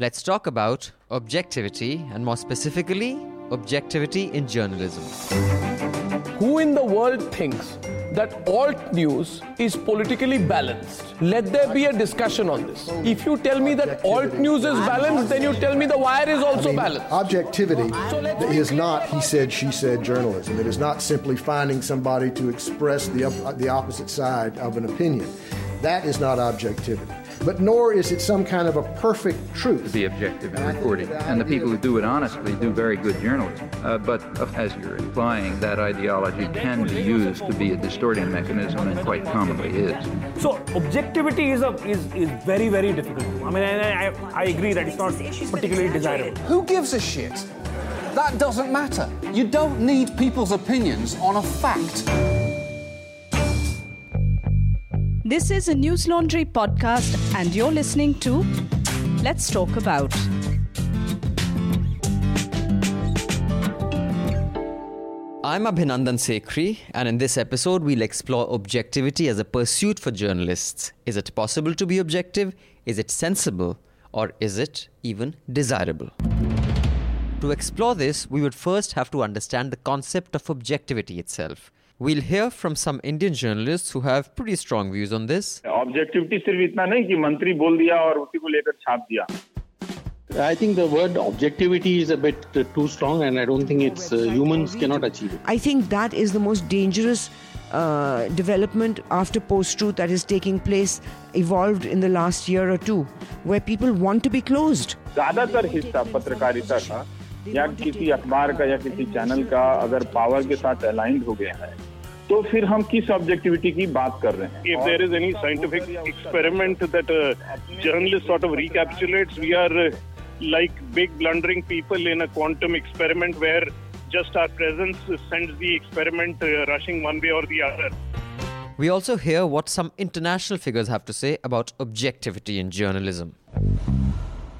Let's talk about objectivity and more specifically, objectivity in journalism. Who in the world thinks that Alt News is politically balanced? Let there be a discussion on this. If you tell me that Alt News is balanced, then you tell me the wire is also I mean, balanced. Objectivity is not he said, she said journalism. It is not simply finding somebody to express the, the opposite side of an opinion. That is not objectivity. But nor is it some kind of a perfect truth. To be objective in reporting. And the people who do it honestly do very good journalism. Uh, but uh, as you're implying, that ideology can be used to be a distorting mechanism and quite commonly is. So objectivity is a is, is very very difficult. I mean, I, I, I agree that it's not particularly desirable. Who gives a shit? That doesn't matter. You don't need people's opinions on a fact. This is a Newslaundry podcast, and you're listening to Let's Talk About. I'm Abhinandan Sekhri, and in this episode, we'll explore objectivity as a pursuit for journalists. Is it possible to be objective? Is it sensible? Or is it even desirable? To explore this, we would first have to understand the concept of objectivity itself. We'll hear from some Indian journalists who have pretty strong views on this. Objectivity सिर्फ इतना नहीं कि मंत्री बोल दिया और उसी को लेकर छाप दिया I think the word objectivity is a bit uh, too strong, and I don't think it's uh, humans cannot achieve it. I think that is the most dangerous uh, development after post truth that is taking place, evolved in the last year or two, where people want to be closed. ज्यादातर हिस्सा पत्रकारिता का या किसी अखबार का या किसी चैनल का अगर पावर के साथ अलाइंड हो गया है तो फिर हम किस ऑब्जेक्टिविटी की बात कर रहे हैं If there is any scientific experiment that a journalist sort of recapitulates, we are uh, like big blundering people in a quantum experiment where just our presence sends the experiment uh, rushing one way or the other. We also hear what some international figures have to say about objectivity in journalism.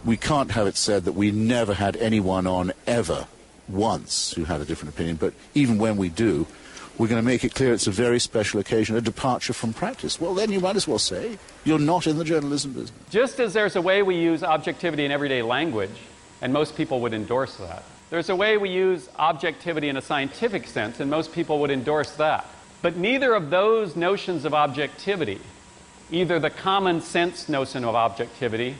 we can't have it said that we never had anyone on ever once who had a different opinion, but even when we do, we're going to make it clear it's a very special occasion, a departure from practice. Well, then you might as well say you're not in the journalism business. Just as there's a way we use objectivity in everyday language, and most people would endorse that, there's a way we use objectivity in a scientific sense, and most people would endorse that. But neither of those notions of objectivity, either the common sense notion of objectivity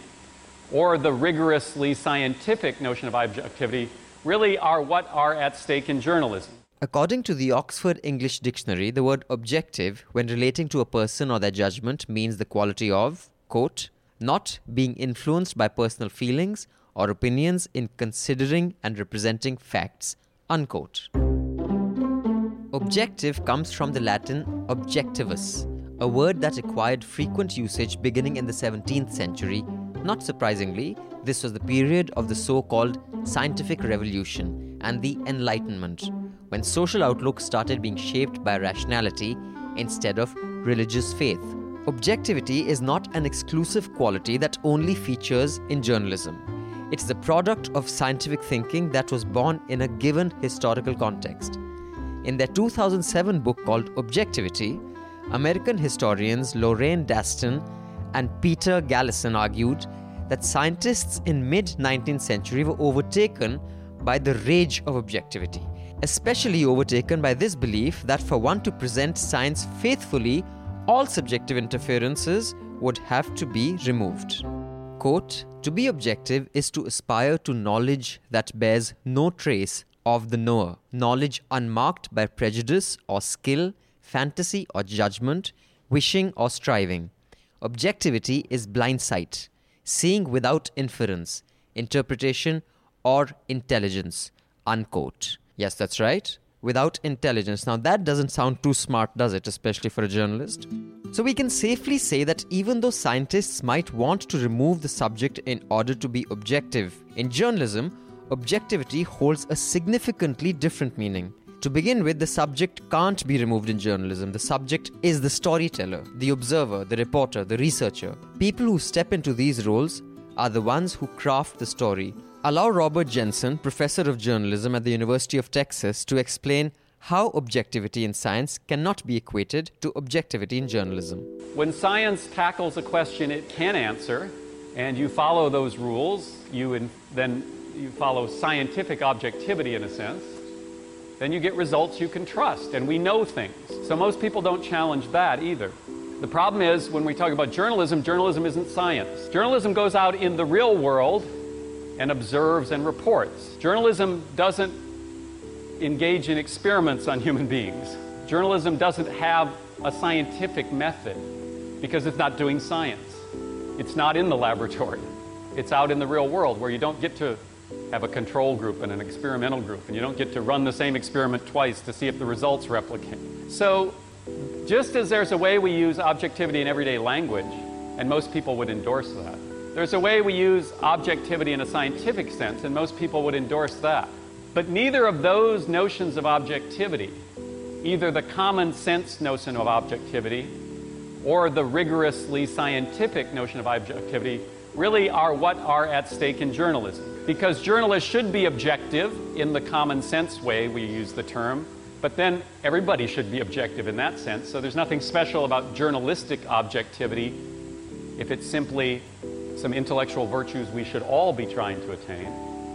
or the rigorously scientific notion of objectivity, really are what are at stake in journalism. According to the Oxford English Dictionary, the word objective, when relating to a person or their judgment, means the quality of, quote, not being influenced by personal feelings or opinions in considering and representing facts, unquote. Objective comes from the Latin objectivus, a word that acquired frequent usage beginning in the 17th century. Not surprisingly, this was the period of the so called scientific revolution and the Enlightenment, when social outlook started being shaped by rationality instead of religious faith. Objectivity is not an exclusive quality that only features in journalism. It's the product of scientific thinking that was born in a given historical context. In their 2007 book called Objectivity, American historians Lorraine Daston and Peter Galison argued that scientists in mid 19th century were overtaken by the rage of objectivity, especially overtaken by this belief that for one to present science faithfully, all subjective interferences would have to be removed. Quote, to be objective is to aspire to knowledge that bears no trace of the knower, knowledge unmarked by prejudice or skill, fantasy or judgment, wishing or striving. Objectivity is blind sight, seeing without inference, interpretation, or intelligence. Unquote. Yes, that's right. Without intelligence. Now, that doesn't sound too smart, does it? Especially for a journalist. So, we can safely say that even though scientists might want to remove the subject in order to be objective, in journalism, objectivity holds a significantly different meaning. To begin with, the subject can't be removed in journalism. The subject is the storyteller, the observer, the reporter, the researcher. People who step into these roles are the ones who craft the story. Allow Robert Jensen, professor of journalism at the University of Texas, to explain how objectivity in science cannot be equated to objectivity in journalism. When science tackles a question it can answer, and you follow those rules, you in, then you follow scientific objectivity in a sense, then you get results you can trust, and we know things. So most people don't challenge that either. The problem is when we talk about journalism, journalism isn't science. Journalism goes out in the real world and observes and reports. Journalism doesn't engage in experiments on human beings. Journalism doesn't have a scientific method because it's not doing science. It's not in the laboratory. It's out in the real world where you don't get to have a control group and an experimental group, and you don't get to run the same experiment twice to see if the results replicate. So, just as there's a way we use objectivity in everyday language, and most people would endorse that, there's a way we use objectivity in a scientific sense, and most people would endorse that. But neither of those notions of objectivity, either the common sense notion of objectivity or the rigorously scientific notion of objectivity, really are what are at stake in journalism. Because journalists should be objective in the common sense way we use the term, but then everybody should be objective in that sense. So there's nothing special about journalistic objectivity if it's simply some intellectual virtues we should all be trying to attain.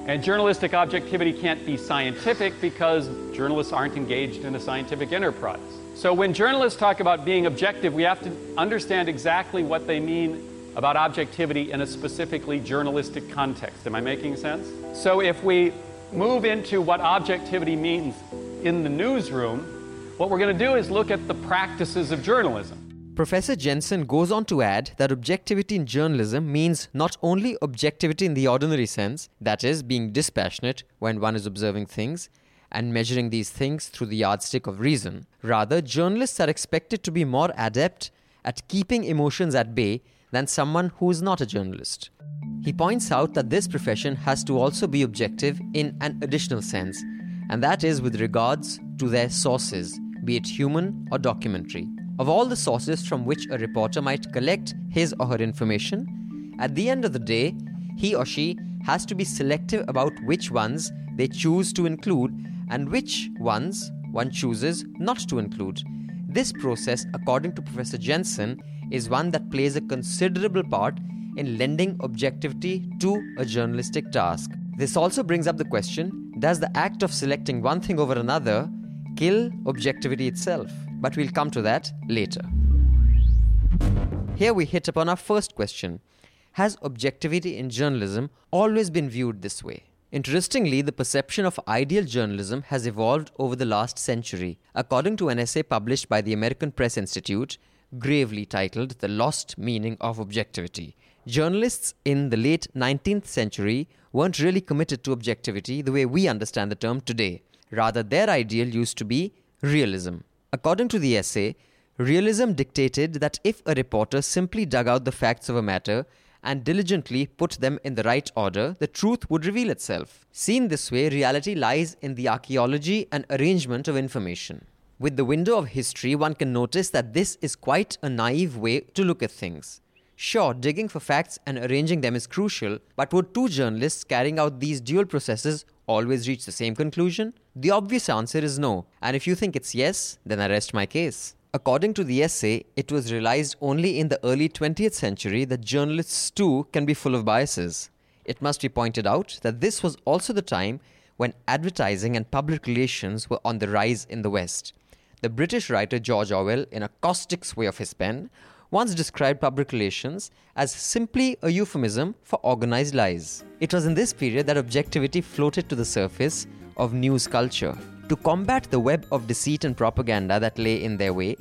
And journalistic objectivity can't be scientific because journalists aren't engaged in a scientific enterprise. So when journalists talk about being objective, we have to understand exactly what they mean about objectivity in a specifically journalistic context. Am I making sense? So if we move into what objectivity means in the newsroom, what we're going to do is look at the practices of journalism. Professor Jensen goes on to add that objectivity in journalism means not only objectivity in the ordinary sense, that is, being dispassionate when one is observing things and measuring these things through the yardstick of reason. Rather, journalists are expected to be more adept at keeping emotions at bay than someone who is not a journalist. He points out that this profession has to also be objective in an additional sense, and that is with regards to their sources, be it human or documentary. Of all the sources from which a reporter might collect his or her information, at the end of the day, he or she has to be selective about which ones they choose to include and which ones one chooses not to include. This process, according to Professor Jensen, is one that plays a considerable part in lending objectivity to a journalistic task. This also brings up the question does the act of selecting one thing over another kill objectivity itself? But we'll come to that later. Here we hit upon our first question Has objectivity in journalism always been viewed this way? Interestingly, the perception of ideal journalism has evolved over the last century. According to an essay published by the American Press Institute, gravely titled The Lost Meaning of Objectivity, journalists in the late 19th century weren't really committed to objectivity the way we understand the term today. Rather, their ideal used to be realism. According to the essay, realism dictated that if a reporter simply dug out the facts of a matter and diligently put them in the right order, the truth would reveal itself. Seen this way, reality lies in the archaeology and arrangement of information. With the window of history, one can notice that this is quite a naive way to look at things. Sure, digging for facts and arranging them is crucial, but would two journalists carrying out these dual processes always reach the same conclusion? The obvious answer is no, and if you think it's yes, then I rest my case. According to the essay, it was realized only in the early 20th century that journalists too can be full of biases. It must be pointed out that this was also the time when advertising and public relations were on the rise in the West. The British writer George Orwell, in a caustic sway of his pen, once described public relations as simply a euphemism for organized lies. It was in this period that objectivity floated to the surface of news culture. To combat the web of deceit and propaganda that lay in their way,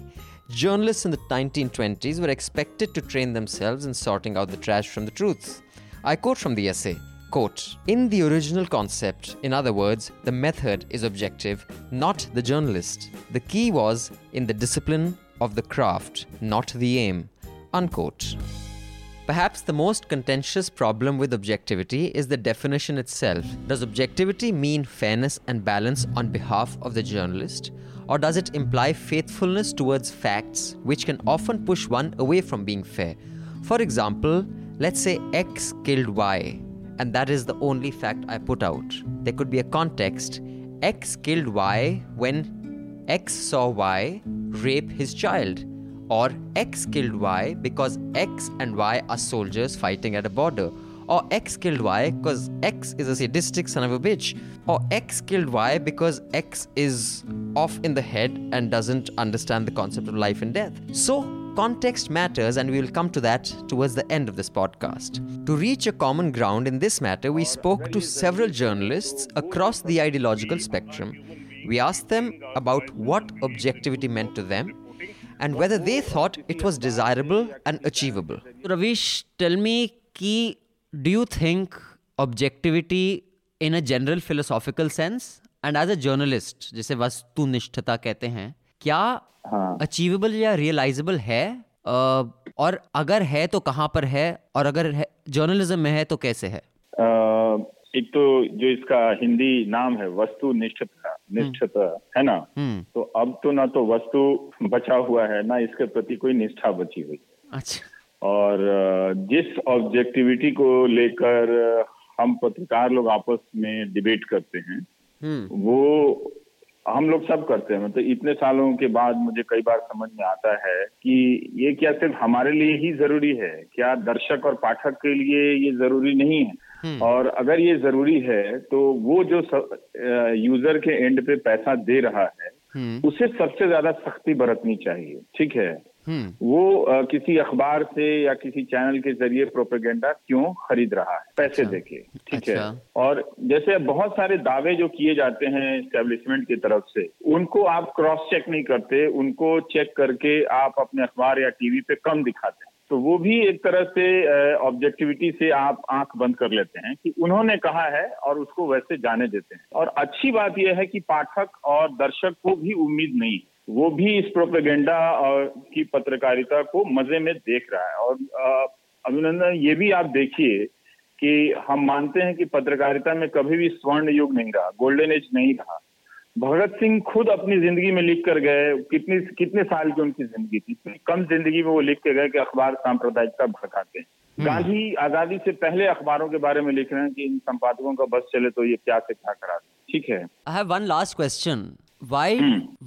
journalists in the 1920s were expected to train themselves in sorting out the trash from the truth. I quote from the essay quote, In the original concept, in other words, the method is objective, not the journalist. The key was in the discipline of the craft, not the aim. Unquote. Perhaps the most contentious problem with objectivity is the definition itself. Does objectivity mean fairness and balance on behalf of the journalist? Or does it imply faithfulness towards facts, which can often push one away from being fair? For example, let's say X killed Y, and that is the only fact I put out. There could be a context X killed Y when X saw Y rape his child. or X killed Y because X and Y are soldiers fighting at a border, or X killed Y because X is a sadistic son of a bitch, or X killed Y because X is off in the head and doesn't understand the concept of life and death. So, context matters, and we will come to that towards the end of this podcast. To reach a common ground in this matter, we spoke to several journalists across the ideological spectrum. We asked them about what objectivity meant to them and whether they thought it was desirable and achievable. Ravish, tell me, ki, do you think objectivity in a general philosophical sense and as a journalist, जिसे वस्तुनिष्ठता कहते हैं, क्या achievable या realisable है अ, और अगर है तो कहाँ पर है और अगर जर्नलिज्म में है तो कैसे है अ, एक तो जो इसका हिंदी नाम है वस्तु निष्ठता निष्ठता है ना? हम्म। तो अब तो ना तो वस्तु बचा हुआ है ना इसके प्रति कोई निष्ठा बची हुई। अच्छा। और जिस ऑब्जेक्टिविटी को लेकर हम पत्रकार लोग आपस में डिबेट करते हैं हम्म। वो हम लोग सब करते हैं। मतलब इतने सालों के बाद मुझे कई बार समझ में आता है कि ये क्या सिर्फ़ हमारे लिए ही ज़रूरी है? क्या दर्शक और पाठक के लिए ये ज़रूरी नहीं है? और अगर ये ज़रूरी है तो वो जो यूज़र के एंड पे पैसा दे रहा है हम्म। उसे सबसे ज़्यादा सख्ती बरतनी चाहिए ठीक है? हम्म। वो अ, किसी अखबार से या किसी चैनल के ज़रिए प्रोपेगेंडा क्यों खरीद रहा है? पैसे अच्छा, देके ठीक अच्छा। है। और जैसे बहुत सारे दावे जो किए जाते हैं स्टेब्लिशमेंट की तरफ़ से उनको आप क्रॉस चेक नहीं करते उनको चेक करके आप अपने अखबार या टीवी पे कम दिखाते हैं। तो वो भी एक तरह से ऑब्जेक्टिविटी से आप आँख बंद कर लेते हैं कि उन्होंने कहा है और उसको वैसे जाने देते हैं। और अच्छी बात यह है कि पाठक और दर्शक को भी उम्मीद नहीं वो भी इस प्रोपेगेंडा और की पत्रकारिता को मज़े में देख रहा है। और अभिनंदन, ये भी आप देखिए कि हम मानते हैं कि पत्रकारिता में कभी भी स्वर्ण युग नहीं रहा गोल्डन एज नहीं रहा। भगत सिंह खुद अपनी ज़िंदगी में लिख कर गए कितनी कितने साल की उनकी ज़िंदगी थी? कम ज़िंदगी में वो लिख के गए कि अखबार सांप्रदायिकता भड़काते हैं गांधी आज़ादी से पहले अखबारों के बारे में लिख रहे हैं कि इन संपादकों का बस चले तो ये क्या से क्या करा ठीक है। I have one last question. Why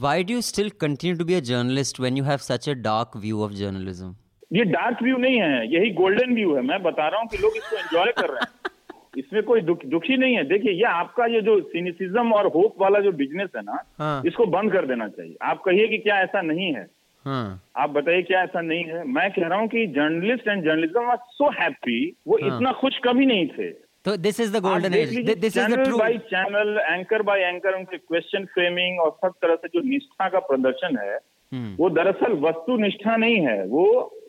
why do you still continue to be a journalist when you have such a dark view of journalism? ये डार्क व्यू नहीं है यही गोल्डन व्यू है। मैं बता रहा हूँ कि लोग इसको एंजॉय कर रहे हैं। इसमें कोई दुख, दुखी नहीं है। देखिए ये आपका ये जो सिनिसिज्म और होप वाला जो बिज़नेस है ना हाँ। इसको बंद कर देना चाहिए। आप कहिए कि क्या ऐसा नहीं है। हाँ। आप बताइए क्या ऐसा नहीं है। मैं कह रहा हूँ कि journalist and journalism are so happy वो हाँ। इतना खुश कभी नहीं थे। तो this is the golden age this is the true by channel anchor by anchor उनके क्वेश्चन फ्रेमिंग और सब तरह से जो निष्ठा का प्रदर्शन है वो दरअसल वस्तु निष्ठा नहीं है। वो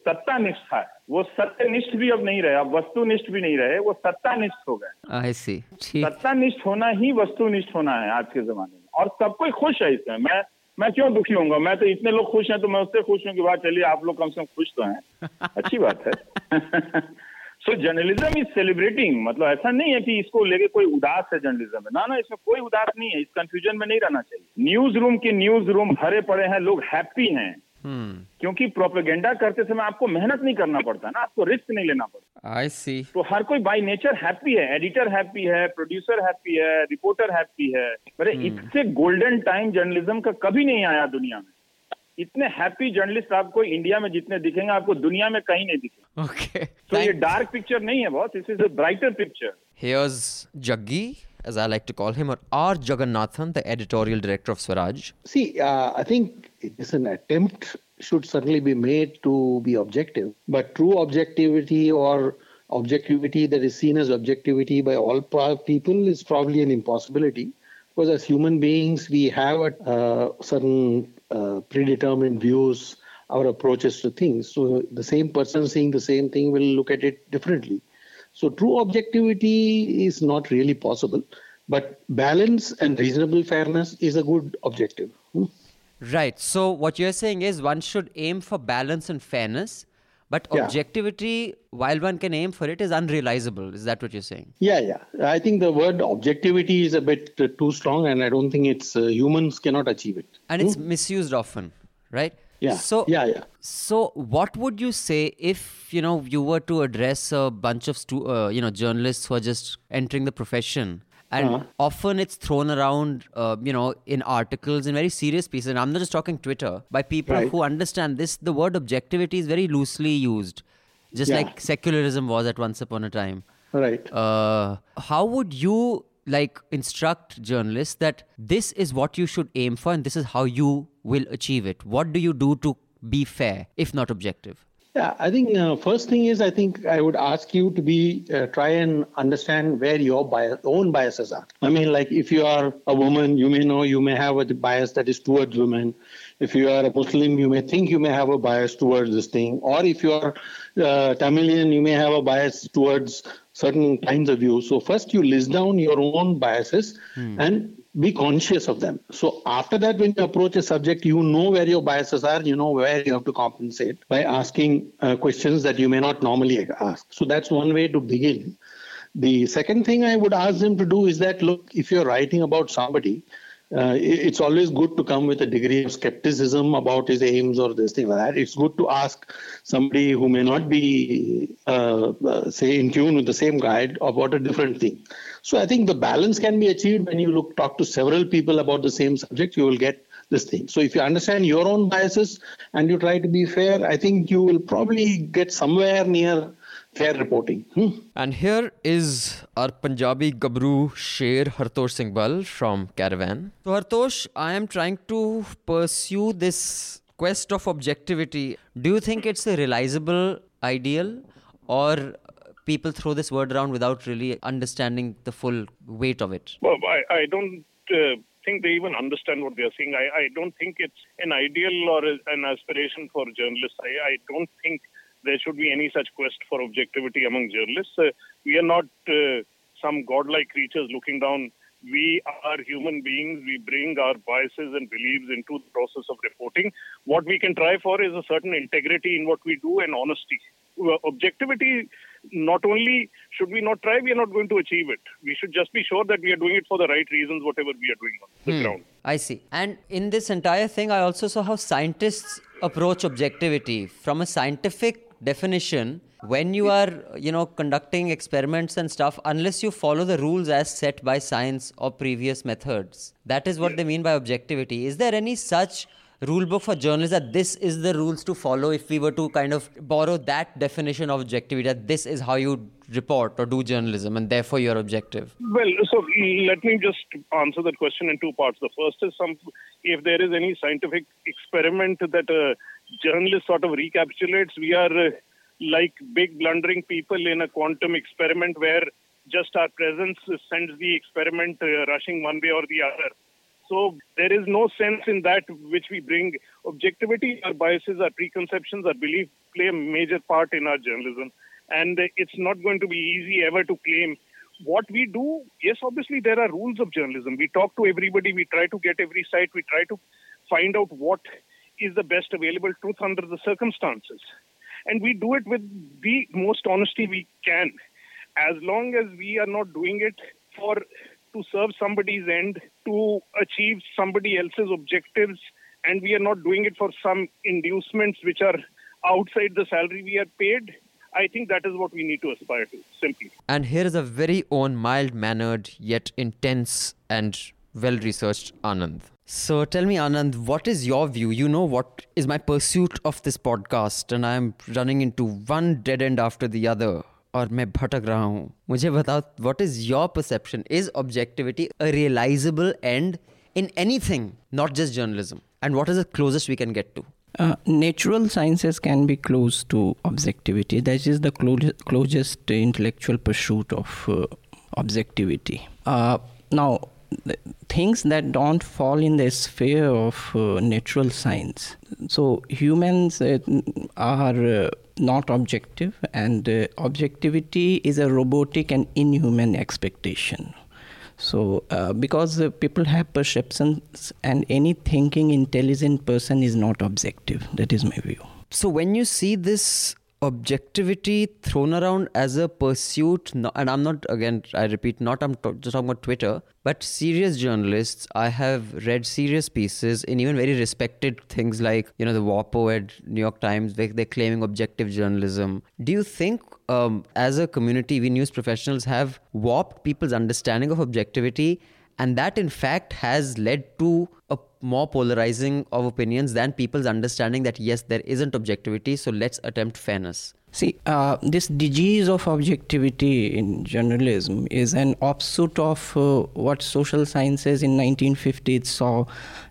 सत्ता निष्ठा है। वो सत्यनिष्ठ भी अब नहीं रहे अब वस्तुनिष्ठ भी नहीं रहे वो सत्तानिष्ठ हो गए। सत्तानिष्ठ होना ही वस्तुनिष्ठ होना है आज के जमाने में। और सब कोई खुश है इसमें। मैं मैं क्यों दुखी होऊँगा? मैं तो इतने लोग खुश हैं तो मैं उससे खुश हूँ कि वाह चलिए आप लोग कम से कम खुश तो हैं। अच्छी बात है। सो जर्नलिज्म इज़ सेलिब्रेटिंग मतलब ऐसा नहीं है कि इसको लेके कोई उदास है जर्नलिज्म में। ना ना इसमें कोई उदास नहीं है। इस कंफ्यूजन में नहीं रहना चाहिए। न्यूज़ रूम के न्यूज़ रूम भरे पड़े हैं लोग हैप्पी हैं। क्योंकि प्रोपेगेंडा करते समय आपको मेहनत नहीं करना पड़ता ना आपको रिस्क नहीं लेना पड़ता। आई सी तो हर कोई बाय नेचर हैप्पी है एडिटर हैप्पी है प्रोड्यूसर हैप्पी है रिपोर्टर हैप्पी है। अरे इससे गोल्डन टाइम जर्नलिज्म का कभी नहीं आया दुनिया में। इतने हैप्पी जर्नलिस्ट आपको इंडिया में जितने दिखेंगे आपको दुनिया में कहीं नहीं दिखेंगे। ओके तो ये डार्क पिक्चर नहीं है boss this is a brighter picture Here's Jaggi, as I like to call him, or R. Jagannathan, the editorial director of Swarajya. See, uh, I think it's an attempt should certainly be made to be objective, but true objectivity or objectivity that is seen as objectivity by all people is probably an impossibility. Because as human beings, we have uh, certain uh, predetermined views, our approaches to things. So the same person seeing the same thing will look at it differently. So true objectivity is not really possible, but balance and reasonable fairness is a good objective. Hmm? Right. So what you're saying is one should aim for balance and fairness, but Yeah. objectivity, while one can aim for it, is unrealizable. Is that what you're saying? Yeah, yeah. I think the word objectivity is a bit uh, too strong, and I don't think it's uh, humans cannot achieve it. And it's misused often, right? Yeah. So yeah, yeah. So what would you say if you know you were to address a bunch of stu- uh, you know journalists who are just entering the profession and Uh-huh. often it's thrown around, uh, you know, in articles in very serious pieces. And I'm not just talking Twitter, by people Right. who understand this. The word objectivity is very loosely used, just Yeah. like secularism was at once upon a time. Right. Uh, how would you like instruct journalists that this is what you should aim for and this is how you will achieve it? What do you do to be fair, if not objective? Yeah, I think uh, first thing is I think I would ask you to be uh, try and understand where your bias, own biases are. I mean, like if you are a woman, you may know you may have a bias that is towards women. If you are a Muslim, you may think you may have a bias towards this thing. Or if you are uh, Tamilian, you may have a bias towards certain kinds of views. So first you list down your own biases and be conscious of them. So after that, when you approach a subject, you know where your biases are, you know where you have to compensate by asking uh, questions that you may not normally ask. So that's one way to begin. The second thing I would ask them to do is that look, if you're writing about somebody, uh, it's always good to come with a degree of skepticism about his aims or this thing like that. It's good to ask somebody who may not be, uh, uh, say, in tune with the same guide about a different thing. So I think the balance can be achieved when you look talk to several people about the same subject. You will get this thing. So if you understand your own biases and you try to be fair, I think you will probably get somewhere near fair reporting. Hmm. And here is our Punjabi Gabru Sher Hartosh Singh Bal from Caravan. So, Hartosh, I am trying to pursue this quest of objectivity. Do you think it's a realizable ideal, or people throw this word around without really understanding the full weight of it? Well, I, I don't uh, think they even understand what they're saying. I, I don't think it's an ideal or a- an aspiration for journalists. I, I don't think there should be any such quest for objectivity among journalists. Uh, we are not uh, some godlike creatures looking down. We are human beings. We bring our biases and beliefs into the process of reporting. What we can try for is a certain integrity in what we do and honesty. Objectivity, not only should we not try, we are not going to achieve it. We should just be sure that we are doing it for the right reasons, whatever we are doing on the Hmm. ground. I see. And in this entire thing, I also saw how scientists approach objectivity from a scientific definition. When you are, you know, conducting experiments and stuff, unless you follow the rules as set by science or previous methods, that is what they mean by objectivity. Is there any such rule book for journalists that this is the rules to follow if we were to kind of borrow that definition of objectivity that this is how you report or do journalism and therefore you're objective Well, so let me just answer that question in two parts. The first is some if there is any scientific experiment that a journalist sort of recapitulates, we are uh, like big blundering people in a quantum experiment where just our presence sends the experiment uh, rushing one way or the other. So there is no sense in that which we bring. Objectivity, our biases, our preconceptions, our belief play a major part in our journalism. And uh, it's not going to be easy ever to claim what we do. Yes, obviously there are rules of journalism. We talk to everybody. We try to get every side. We try to find out what is the best available truth under the circumstances. And we do it with the most honesty we can. As long as we are not doing it for to serve somebody's end, to achieve somebody else's objectives, and we are not doing it for some inducements which are outside the salary we are paid, I think that is what we need to aspire to, simply. And here is a very own mild mannered yet intense and well researched Anand. So tell me, Anand, what is your view? You know what is my pursuit of this podcast, and I'm running into one dead end after the other. और मैं भटक रहा हूँ मुझे बताओ what is your perception is objectivity a realizable end in anything not just journalism and what is the closest we can get to Uh, natural sciences can be close to objectivity. That is the clo- closest intellectual pursuit of uh, objectivity. Uh, now, the things that don't fall in the sphere of uh, natural science. So, humans uh, are uh, not objective, and uh, objectivity is a robotic and inhuman expectation. So, uh, because uh, people have perceptions, and any thinking, intelligent person is not objective. That is my view. So when you see this objectivity thrown around as a pursuit, and I'm not, again, I repeat, not I'm just talking about Twitter, but serious journalists. I have read serious pieces in even very respected things like, you know, the WAPO at New York Times, they, they're claiming objective journalism. Do you think, um, as a community, we news professionals have warped people's understanding of objectivity? And that, in fact, has led to a more polarizing of opinions than people's understanding that yes, there isn't objectivity, so let's attempt fairness. See, uh, this disease of objectivity in journalism is an offshoot of uh, what social sciences in 1950s saw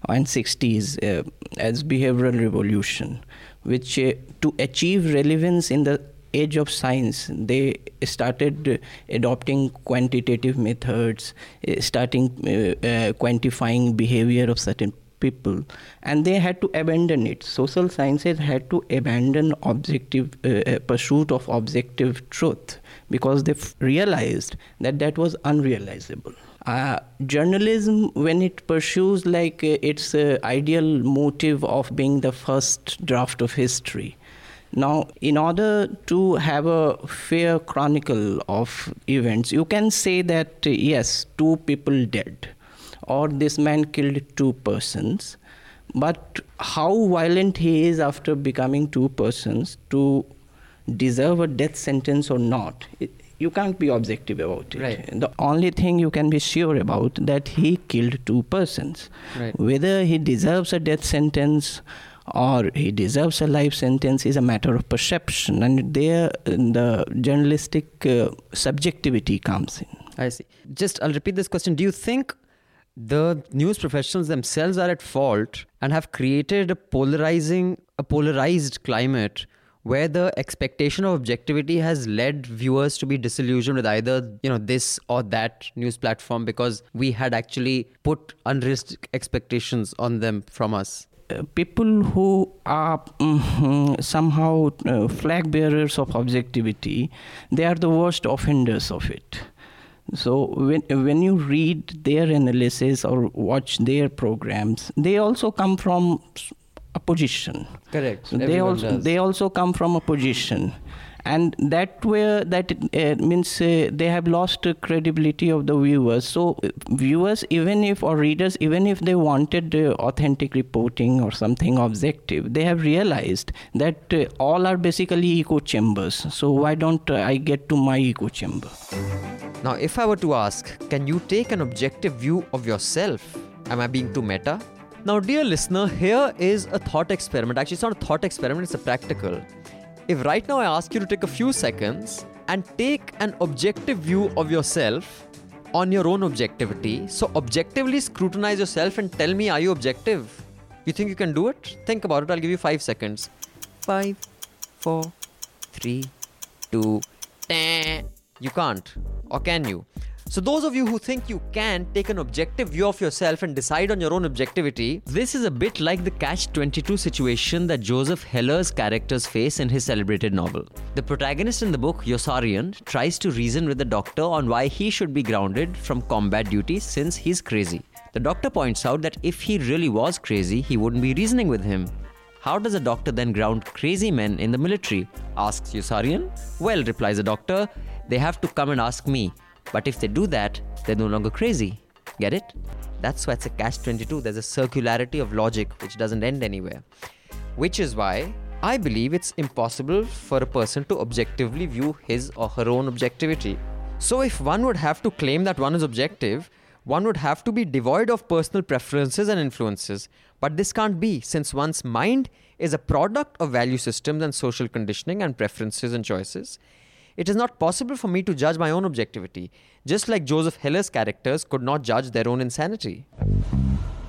and 60s uh, as behavioral revolution, which uh, to achieve relevance in the age of science, they started adopting quantitative methods, uh, starting uh, uh, quantifying behavior of certain people and they had to abandon it. Social sciences had to abandon objective uh, pursuit of objective truth because they f- realized that that was unrealizable. Uh, journalism when it pursues like uh, its ideal motive of being the first draft of history now, in order to have a fair chronicle of events, you can say that yes, two people dead, or this man killed two persons. But how violent he is after becoming two persons to deserve a death sentence or not, it, you can't be objective about it. Right. The only thing you can be sure about that he killed two persons. Right. Whether he deserves a death sentence or he deserves a life sentence is a matter of perception and there the journalistic uh, subjectivity comes in. I see. Just i'll repeat this question. Do you think the news professionals themselves are at fault and have created a polarizing a polarized climate where the expectation of objectivity has led viewers to be disillusioned with either you know this or that news platform because we had actually put unrealistic expectations on them from us people who are mm, somehow uh, flag bearers of objectivity, they are the worst offenders of it. So when when you read their analysis or watch their programs, they also come from a position. Correct. So they also does. they also come from a position and that way that uh, means uh, they have lost credibility of the viewers. So viewers even if or readers even if they wanted uh, authentic reporting or something objective they have realized that uh, all are basically echo chambers. So why don't i get to my echo chamber? Now if i were to ask can you take an objective view of yourself? Am i being too meta? Now dear listener here is a thought experiment. Actually it's not a thought experiment it's a practical if right now I ask you to take a few seconds and take an objective view of yourself on your own objectivity, so objectively scrutinize yourself and tell me, are you objective? You think you can do it? Think about it. I'll give you five seconds. Five, four, three, two, ten. You can't. Or can you? So, those of you who think you can take an objective view of yourself and decide on your own objectivity, this is a bit like the catch 22 situation that Joseph Heller's characters face in his celebrated novel. The protagonist in the book, Yossarian, tries to reason with the doctor on why he should be grounded from combat duty since he's crazy. The doctor points out that if he really was crazy, he wouldn't be reasoning with him. How does a doctor then ground crazy men in the military? asks Yossarian. Well, replies the doctor, they have to come and ask me. But if they do that, they're no longer crazy. Get it? That's why it's a catch 22. There's a circularity of logic which doesn't end anywhere. Which is why I believe it's impossible for a person to objectively view his or her own objectivity. So, if one would have to claim that one is objective, one would have to be devoid of personal preferences and influences. But this can't be, since one's mind is a product of value systems and social conditioning and preferences and choices. It is not possible for me to judge my own objectivity, just like Joseph Heller's characters could not judge their own insanity.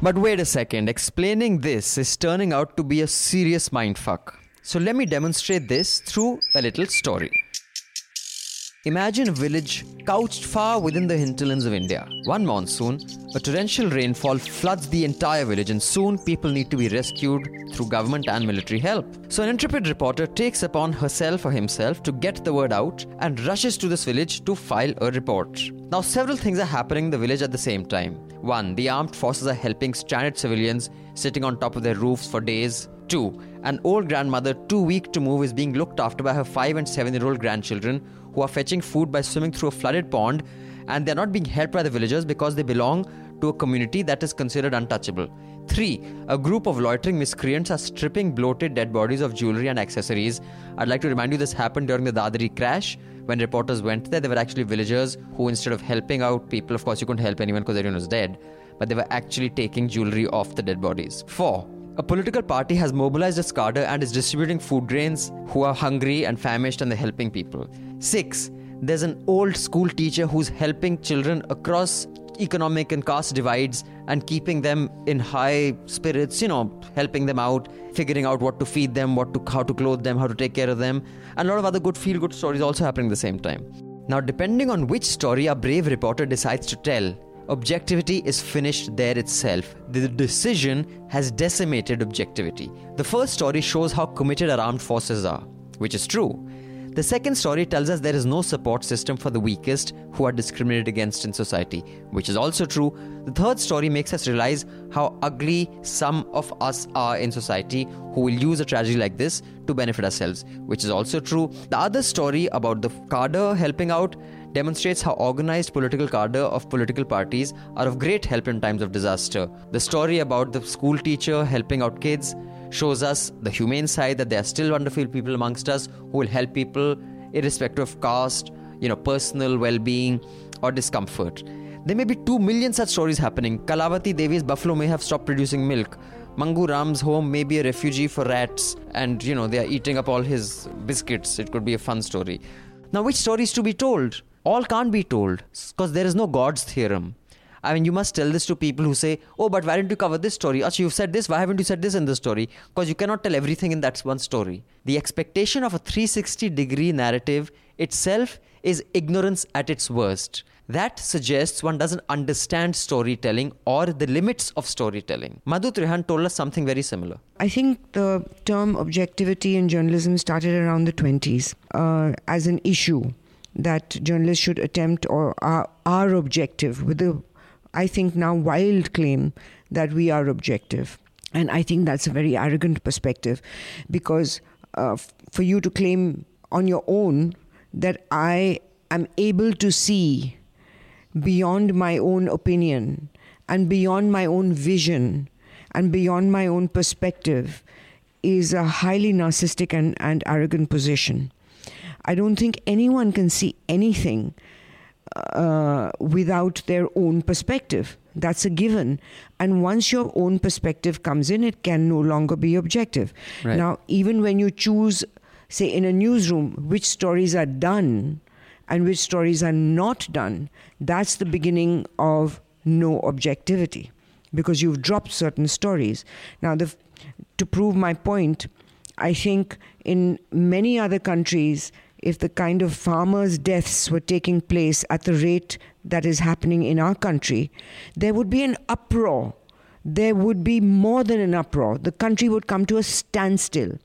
But wait a second, explaining this is turning out to be a serious mindfuck. So let me demonstrate this through a little story. Imagine a village couched far within the hinterlands of India. One monsoon, a torrential rainfall floods the entire village, and soon people need to be rescued through government and military help. So, an intrepid reporter takes upon herself or himself to get the word out and rushes to this village to file a report. Now, several things are happening in the village at the same time. One, the armed forces are helping stranded civilians sitting on top of their roofs for days. Two, An old grandmother, too weak to move, is being looked after by her 5 and 7 year old grandchildren who are fetching food by swimming through a flooded pond and they're not being helped by the villagers because they belong to a community that is considered untouchable. 3. A group of loitering miscreants are stripping bloated dead bodies of jewelry and accessories. I'd like to remind you this happened during the Dadri crash. When reporters went there, they were actually villagers who, instead of helping out people, of course, you couldn't help anyone because everyone was dead, but they were actually taking jewelry off the dead bodies. 4. A political party has mobilized its cadre and is distributing food grains who are hungry and famished and they're helping people. 6. There's an old school teacher who's helping children across economic and caste divides and keeping them in high spirits, you know, helping them out, figuring out what to feed them, what to how to clothe them, how to take care of them, and a lot of other good feel good stories also happening at the same time. Now, depending on which story a brave reporter decides to tell, objectivity is finished there itself. The decision has decimated objectivity. The first story shows how committed our armed forces are, which is true. The second story tells us there is no support system for the weakest who are discriminated against in society, which is also true. The third story makes us realize how ugly some of us are in society who will use a tragedy like this to benefit ourselves, which is also true. The other story about the cadre helping out demonstrates how organized political cadre of political parties are of great help in times of disaster. The story about the school teacher helping out kids shows us the humane side that there are still wonderful people amongst us who will help people irrespective of caste, you know, personal well-being or discomfort. There may be 2 million such stories happening. Kalavati Devi's buffalo may have stopped producing milk. Mangu Ram's home may be a refugee for rats and you know they are eating up all his biscuits. It could be a fun story. Now which stories to be told? All can't be told because there is no God's theorem. I mean, you must tell this to people who say, Oh, but why didn't you cover this story? Actually, you've said this, why haven't you said this in the story? Because you cannot tell everything in that one story. The expectation of a 360 degree narrative itself is ignorance at its worst. That suggests one doesn't understand storytelling or the limits of storytelling. Madhu Trehan told us something very similar. I think the term objectivity in journalism started around the 20s uh, as an issue that journalists should attempt or are, are objective with the I think, now wild claim that we are objective. And I think that's a very arrogant perspective because uh, f- for you to claim on your own that I am able to see beyond my own opinion and beyond my own vision and beyond my own perspective is a highly narcissistic and, and arrogant position. I don't think anyone can see anything uh, without their own perspective. That's a given. And once your own perspective comes in, it can no longer be objective. Right. Now, even when you choose, say, in a newsroom, which stories are done and which stories are not done, that's the beginning of no objectivity because you've dropped certain stories. Now, the, to prove my point, I think in many other countries, if the kind of farmers' deaths were taking place at the rate that is happening in our country, there would be an uproar. There would be more than an uproar. The country would come to a standstill.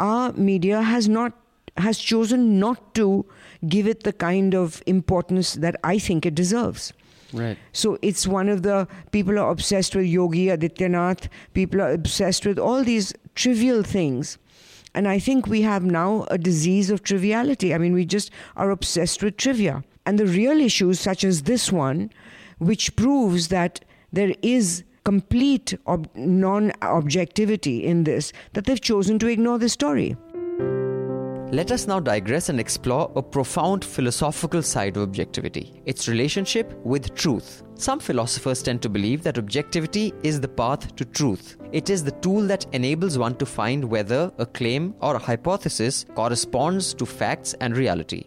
Our media has not has chosen not to give it the kind of importance that I think it deserves. Right. So it's one of the people are obsessed with Yogi Adityanath. People are obsessed with all these trivial things and I think we have now a disease of triviality. I mean, we just are obsessed with trivia. And the real issues, such as this one, which proves that there is complete ob- non objectivity in this, that they've chosen to ignore the story. Let us now digress and explore a profound philosophical side of objectivity its relationship with truth. Some philosophers tend to believe that objectivity is the path to truth. It is the tool that enables one to find whether a claim or a hypothesis corresponds to facts and reality.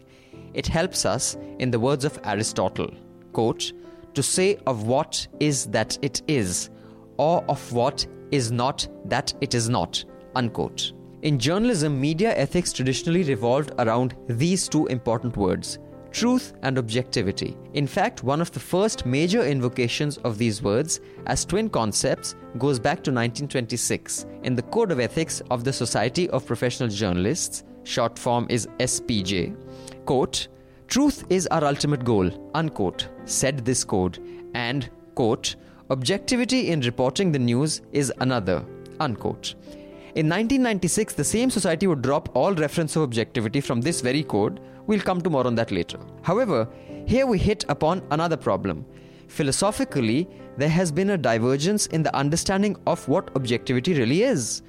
It helps us, in the words of Aristotle, quote, to say of what is that it is, or of what is not that it is not, unquote. In journalism, media ethics traditionally revolved around these two important words truth and objectivity. In fact, one of the first major invocations of these words as twin concepts goes back to 1926 in the Code of Ethics of the Society of Professional Journalists, short form is SPJ. Quote, Truth is our ultimate goal, unquote, said this code, and, quote, objectivity in reporting the news is another, unquote. In 1996, the same society would drop all reference of objectivity from this very code. We'll come to more on that later. However, here we hit upon another problem. Philosophically, there has been a divergence in the understanding of what objectivity really is.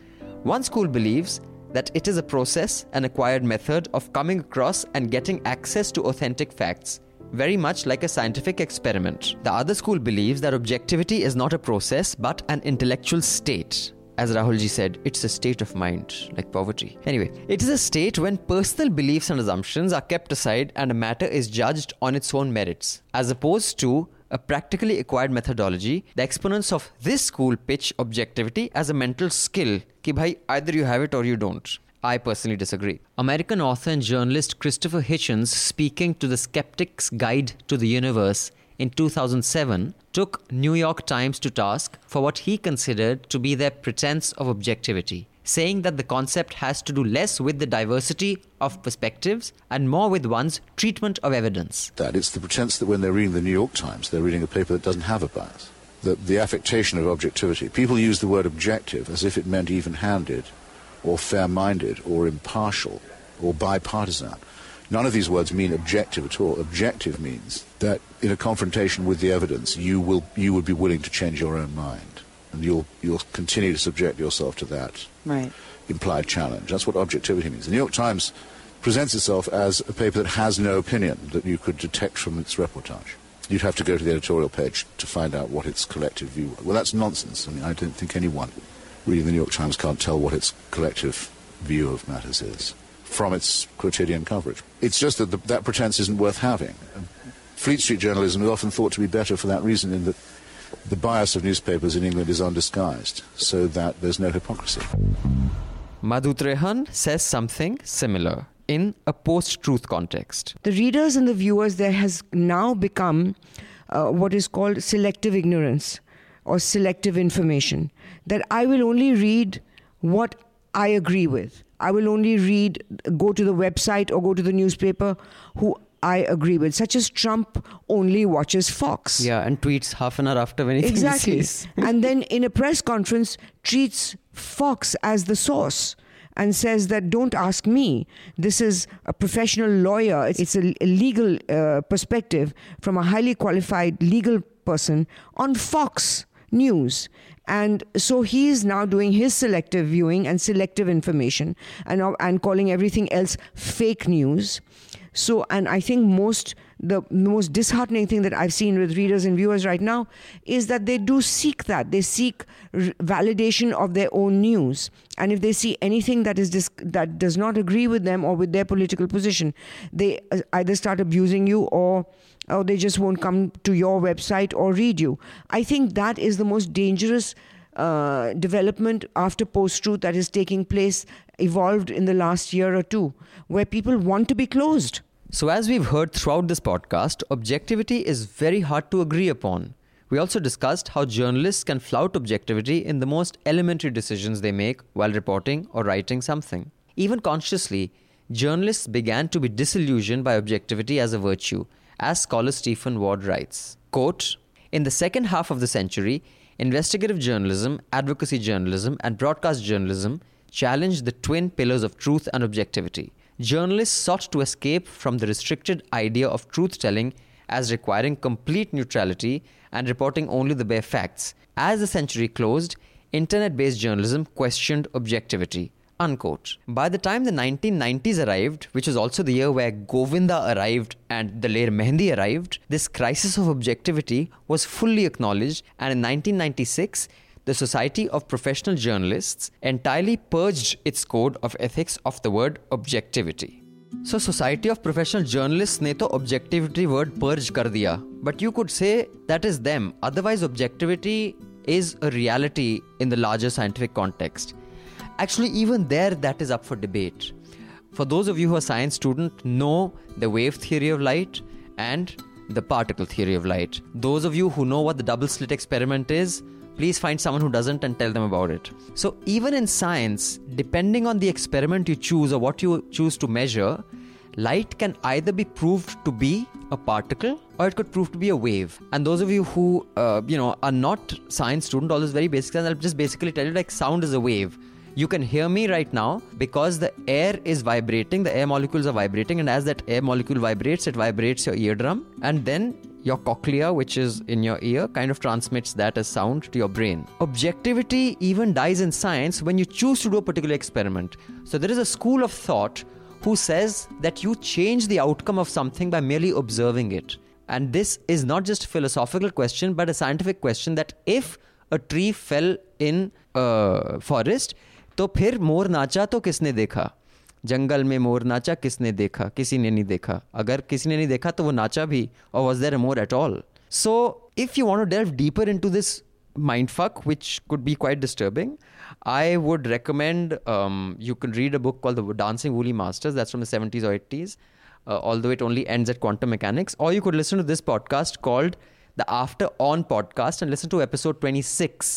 One school believes that it is a process, an acquired method of coming across and getting access to authentic facts, very much like a scientific experiment. The other school believes that objectivity is not a process but an intellectual state. As Rahulji said, it's a state of mind, like poverty. Anyway, it is a state when personal beliefs and assumptions are kept aside and a matter is judged on its own merits, as opposed to a practically acquired methodology, the exponents of this school pitch objectivity as a mental skill. Ki bhai, either you have it or you don't. I personally disagree. American author and journalist Christopher Hitchens, speaking to the Skeptic's Guide to the Universe in 2007, took New York Times to task for what he considered to be their pretense of objectivity saying that the concept has to do less with the diversity of perspectives and more with one's treatment of evidence. That it's the pretense that when they're reading the New York Times, they're reading a paper that doesn't have a bias. The, the affectation of objectivity. People use the word objective as if it meant even handed, or fair minded, or impartial, or bipartisan. None of these words mean objective at all. Objective means that in a confrontation with the evidence, you, will, you would be willing to change your own mind and you'll you'll continue to subject yourself to that right. implied challenge. That's what objectivity means. The New York Times presents itself as a paper that has no opinion that you could detect from its reportage. You'd have to go to the editorial page to find out what its collective view was. Well, that's nonsense. I mean, I don't think anyone reading the New York Times can't tell what its collective view of matters is from its quotidian coverage. It's just that the, that pretense isn't worth having. Fleet Street journalism is often thought to be better for that reason in that the bias of newspapers in England is undisguised, so that there's no hypocrisy. Madhu Trehan says something similar in a post truth context. The readers and the viewers there has now become uh, what is called selective ignorance or selective information. That I will only read what I agree with. I will only read, go to the website or go to the newspaper who I agree with, such as Trump only watches Fox. Yeah, and tweets half an hour after anything exactly. and then in a press conference treats Fox as the source and says that don't ask me. This is a professional lawyer. It's a, a legal uh, perspective from a highly qualified legal person on Fox News. And so he is now doing his selective viewing and selective information and, and calling everything else fake news. So, and I think most the most disheartening thing that I've seen with readers and viewers right now is that they do seek that they seek r- validation of their own news, and if they see anything that is dis- that does not agree with them or with their political position, they uh, either start abusing you or or they just won't come to your website or read you. I think that is the most dangerous. Uh, development after post truth that is taking place evolved in the last year or two, where people want to be closed. So, as we've heard throughout this podcast, objectivity is very hard to agree upon. We also discussed how journalists can flout objectivity in the most elementary decisions they make while reporting or writing something. Even consciously, journalists began to be disillusioned by objectivity as a virtue, as scholar Stephen Ward writes. Quote, in the second half of the century, investigative journalism, advocacy journalism, and broadcast journalism challenged the twin pillars of truth and objectivity. Journalists sought to escape from the restricted idea of truth telling as requiring complete neutrality and reporting only the bare facts. As the century closed, internet based journalism questioned objectivity. Unquote. By the time the 1990s arrived, which was also the year where Govinda arrived and the Daler Mehndi arrived, this crisis of objectivity was fully acknowledged, and in 1996, the Society of Professional Journalists entirely purged its code of ethics of the word objectivity. So Society of Professional Journalists ne to objectivity word purge kar diya. but you could say that is them otherwise objectivity is a reality in the larger scientific context Actually, even there, that is up for debate. For those of you who are science students, know the wave theory of light and the particle theory of light. Those of you who know what the double slit experiment is, please find someone who doesn't and tell them about it. So, even in science, depending on the experiment you choose or what you choose to measure, light can either be proved to be a particle or it could prove to be a wave. And those of you who, uh, you know, are not science student, all this very basic, I'll just basically tell you like sound is a wave You can hear me right now because the air is vibrating, the air molecules are vibrating, and as that air molecule vibrates, it vibrates your eardrum, and then your cochlea, which is in your ear, kind of transmits that as sound to your brain. Objectivity even dies in science when you choose to do a particular experiment. So there is a school of thought who says that you change the outcome of something by merely observing it. And this is not just a philosophical question, but a scientific question that if a tree fell in a forest, तो फिर मोर नाचा तो किसने देखा जंगल में मोर नाचा किसने देखा किसी ने नहीं देखा अगर किसी ने नहीं देखा तो वो नाचा भी और was there more at all so if you want to delve deeper into this mind fuck, which could be quite disturbing. I would recommend um, you can read a book called The Dancing Wu Li Masters. That's from the 70s or 80s, although it only ends at quantum mechanics. Or you could listen to this podcast called the After On podcast and listen to episode 26.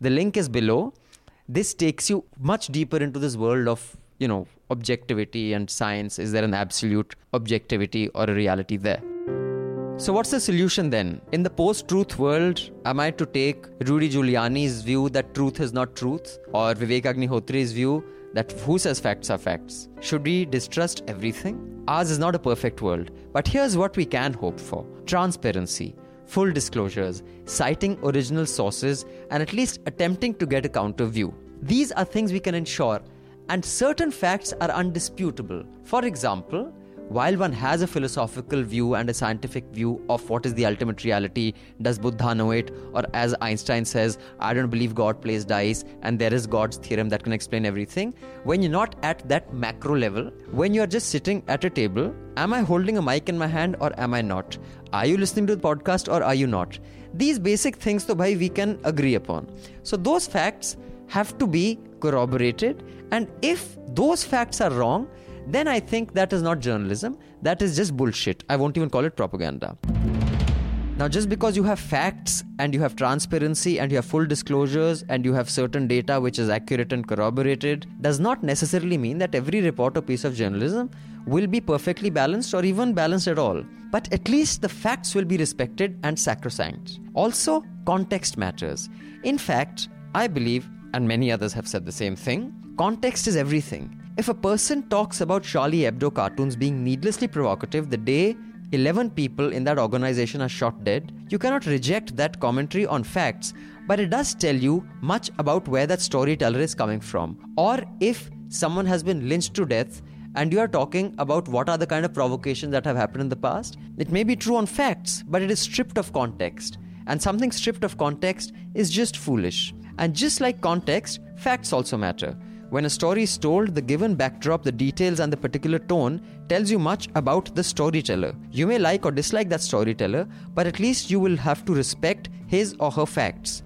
The link is below this takes you much deeper into this world of you know objectivity and science is there an absolute objectivity or a reality there so, what's the solution then? In the post truth world, am I to take Rudy Giuliani's view that truth is not truth, or Vivek Agnihotri's view that who says facts are facts? Should we distrust everything? Ours is not a perfect world, but here's what we can hope for transparency, full disclosures, citing original sources, and at least attempting to get a counter view. These are things we can ensure, and certain facts are undisputable. For example, while one has a philosophical view and a scientific view of what is the ultimate reality, does Buddha know it? Or as Einstein says, I don't believe God plays dice and there is God's theorem that can explain everything. When you're not at that macro level, when you're just sitting at a table, am I holding a mic in my hand or am I not? Are you listening to the podcast or are you not? These basic things, though, bhai, we can agree upon. So those facts have to be corroborated. And if those facts are wrong, then I think that is not journalism. That is just bullshit. I won't even call it propaganda. Now, just because you have facts and you have transparency and you have full disclosures and you have certain data which is accurate and corroborated does not necessarily mean that every report or piece of journalism will be perfectly balanced or even balanced at all. But at least the facts will be respected and sacrosanct. Also, context matters. In fact, I believe, and many others have said the same thing, context is everything. If a person talks about Charlie Hebdo cartoons being needlessly provocative the day 11 people in that organization are shot dead, you cannot reject that commentary on facts, but it does tell you much about where that storyteller is coming from. Or if someone has been lynched to death and you are talking about what are the kind of provocations that have happened in the past, it may be true on facts, but it is stripped of context. And something stripped of context is just foolish. And just like context, facts also matter. When a story is told, the given backdrop, the details, and the particular tone tells you much about the storyteller. You may like or dislike that storyteller, but at least you will have to respect his or her facts.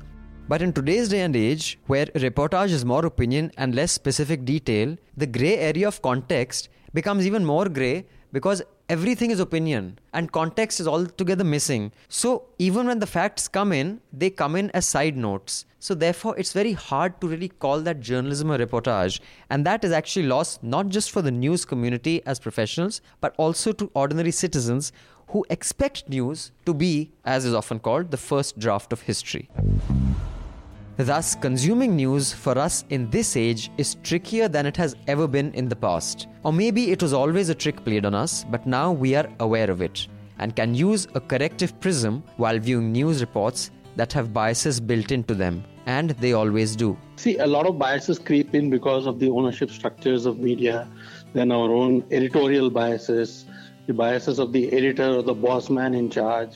But in today's day and age, where reportage is more opinion and less specific detail, the grey area of context becomes even more grey because everything is opinion and context is altogether missing. So even when the facts come in, they come in as side notes. So therefore, it's very hard to really call that journalism a reportage. And that is actually lost not just for the news community as professionals, but also to ordinary citizens who expect news to be, as is often called, the first draft of history. Thus, consuming news for us in this age is trickier than it has ever been in the past. Or maybe it was always a trick played on us, but now we are aware of it and can use a corrective prism while viewing news reports that have biases built into them. And they always do. See, a lot of biases creep in because of the ownership structures of media, then our own editorial biases, the biases of the editor or the boss man in charge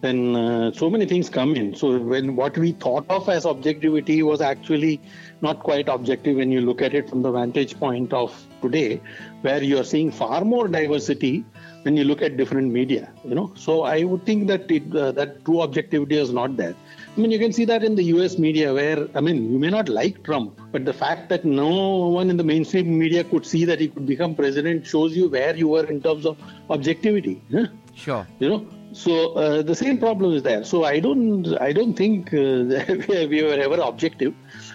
then uh, so many things come in. So when what we thought of as objectivity was actually not quite objective when you look at it from the vantage point of today, where you are seeing far more diversity when you look at different media. You know, so I would think that it, uh, that true objectivity is not there. I mean, you can see that in the U.S. media, where I mean, you may not like Trump, but the fact that no one in the mainstream media could see that he could become president shows you where you were in terms of objectivity. Huh? Sure. You know, so uh, the same problem is there. So I don't I don't think uh, we were ever objective.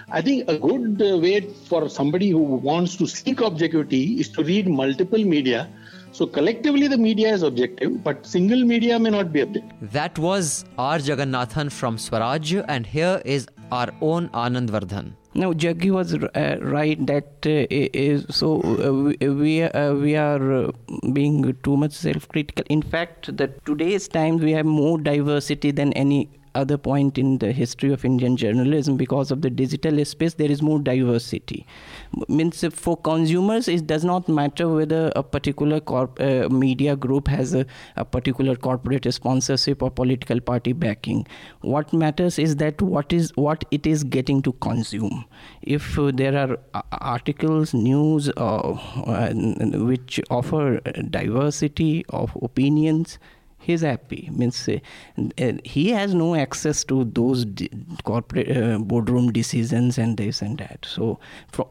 I think a good uh, way for somebody who wants to seek objectivity is to read multiple media. So collectively the media is objective, but single media may not be objective. That was R. Jagannathan from Swarajya, and here is our own Anand Vardhan. No, Jaggi was uh, right that uh, is, so uh, we uh, we are uh, being too much self-critical. In fact, that today's times we have more diversity than any other point in the history of Indian journalism because of the digital space there is more diversity. Means for consumers it does not matter whether a particular corp, uh, media group has a, a, particular corporate sponsorship or political party backing. What matters is that what is what it is getting to consume. If uh, there are uh, articles news uh, which offer diversity of opinions he's happy means uh, uh, he has no access to those d- corporate uh, boardroom decisions and this and that. So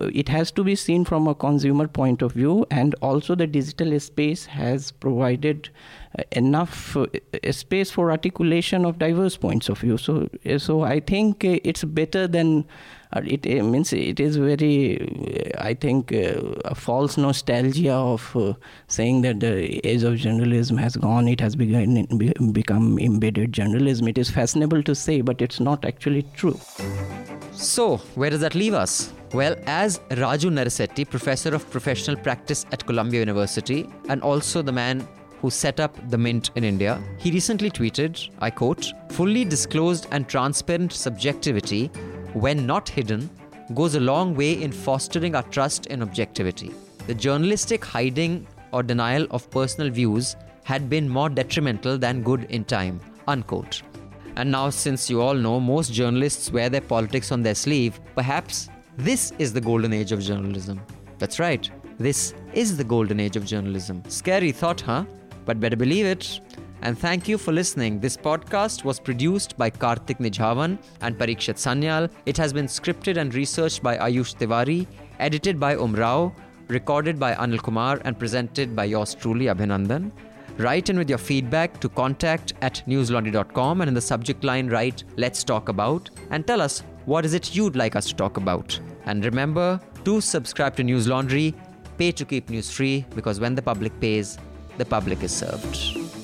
it has to be seen from a consumer point of view and also the digital space has provided uh, enough uh, space for articulation of diverse points of view. So so i think it's better than it, it, means it is very, I think, uh, a false nostalgia of uh, saying that the age of journalism has gone. It has begun, become embedded journalism. It is fashionable to say, but it's not actually true. So, where does that leave us? Well, as Raju Narisetti, professor of professional practice at Columbia University, and also the man who set up the Mint in India, he recently tweeted, I quote, fully disclosed and transparent subjectivity when not hidden, goes a long way in fostering our trust in objectivity. The journalistic hiding or denial of personal views had been more detrimental than good in time. Unquote. And now, since you all know most journalists wear their politics on their sleeve, perhaps this is the golden age of journalism. That's right, this is the golden age of journalism. Scary thought, huh? But better believe it. And thank you for listening. This podcast was produced by Karthik Nijhavan and Parikshit Sanyal. It has been scripted and researched by Ayush Tiwari, edited by Umrao, recorded by Anil Kumar, and presented by yours truly, Abhinandan. Write in with your feedback to contact at newslaundry.com and in the subject line write Let's Talk About and tell us what is it you'd like us to talk about. And remember to subscribe to Newslaundry, pay to keep news free because when the public pays, the public is served.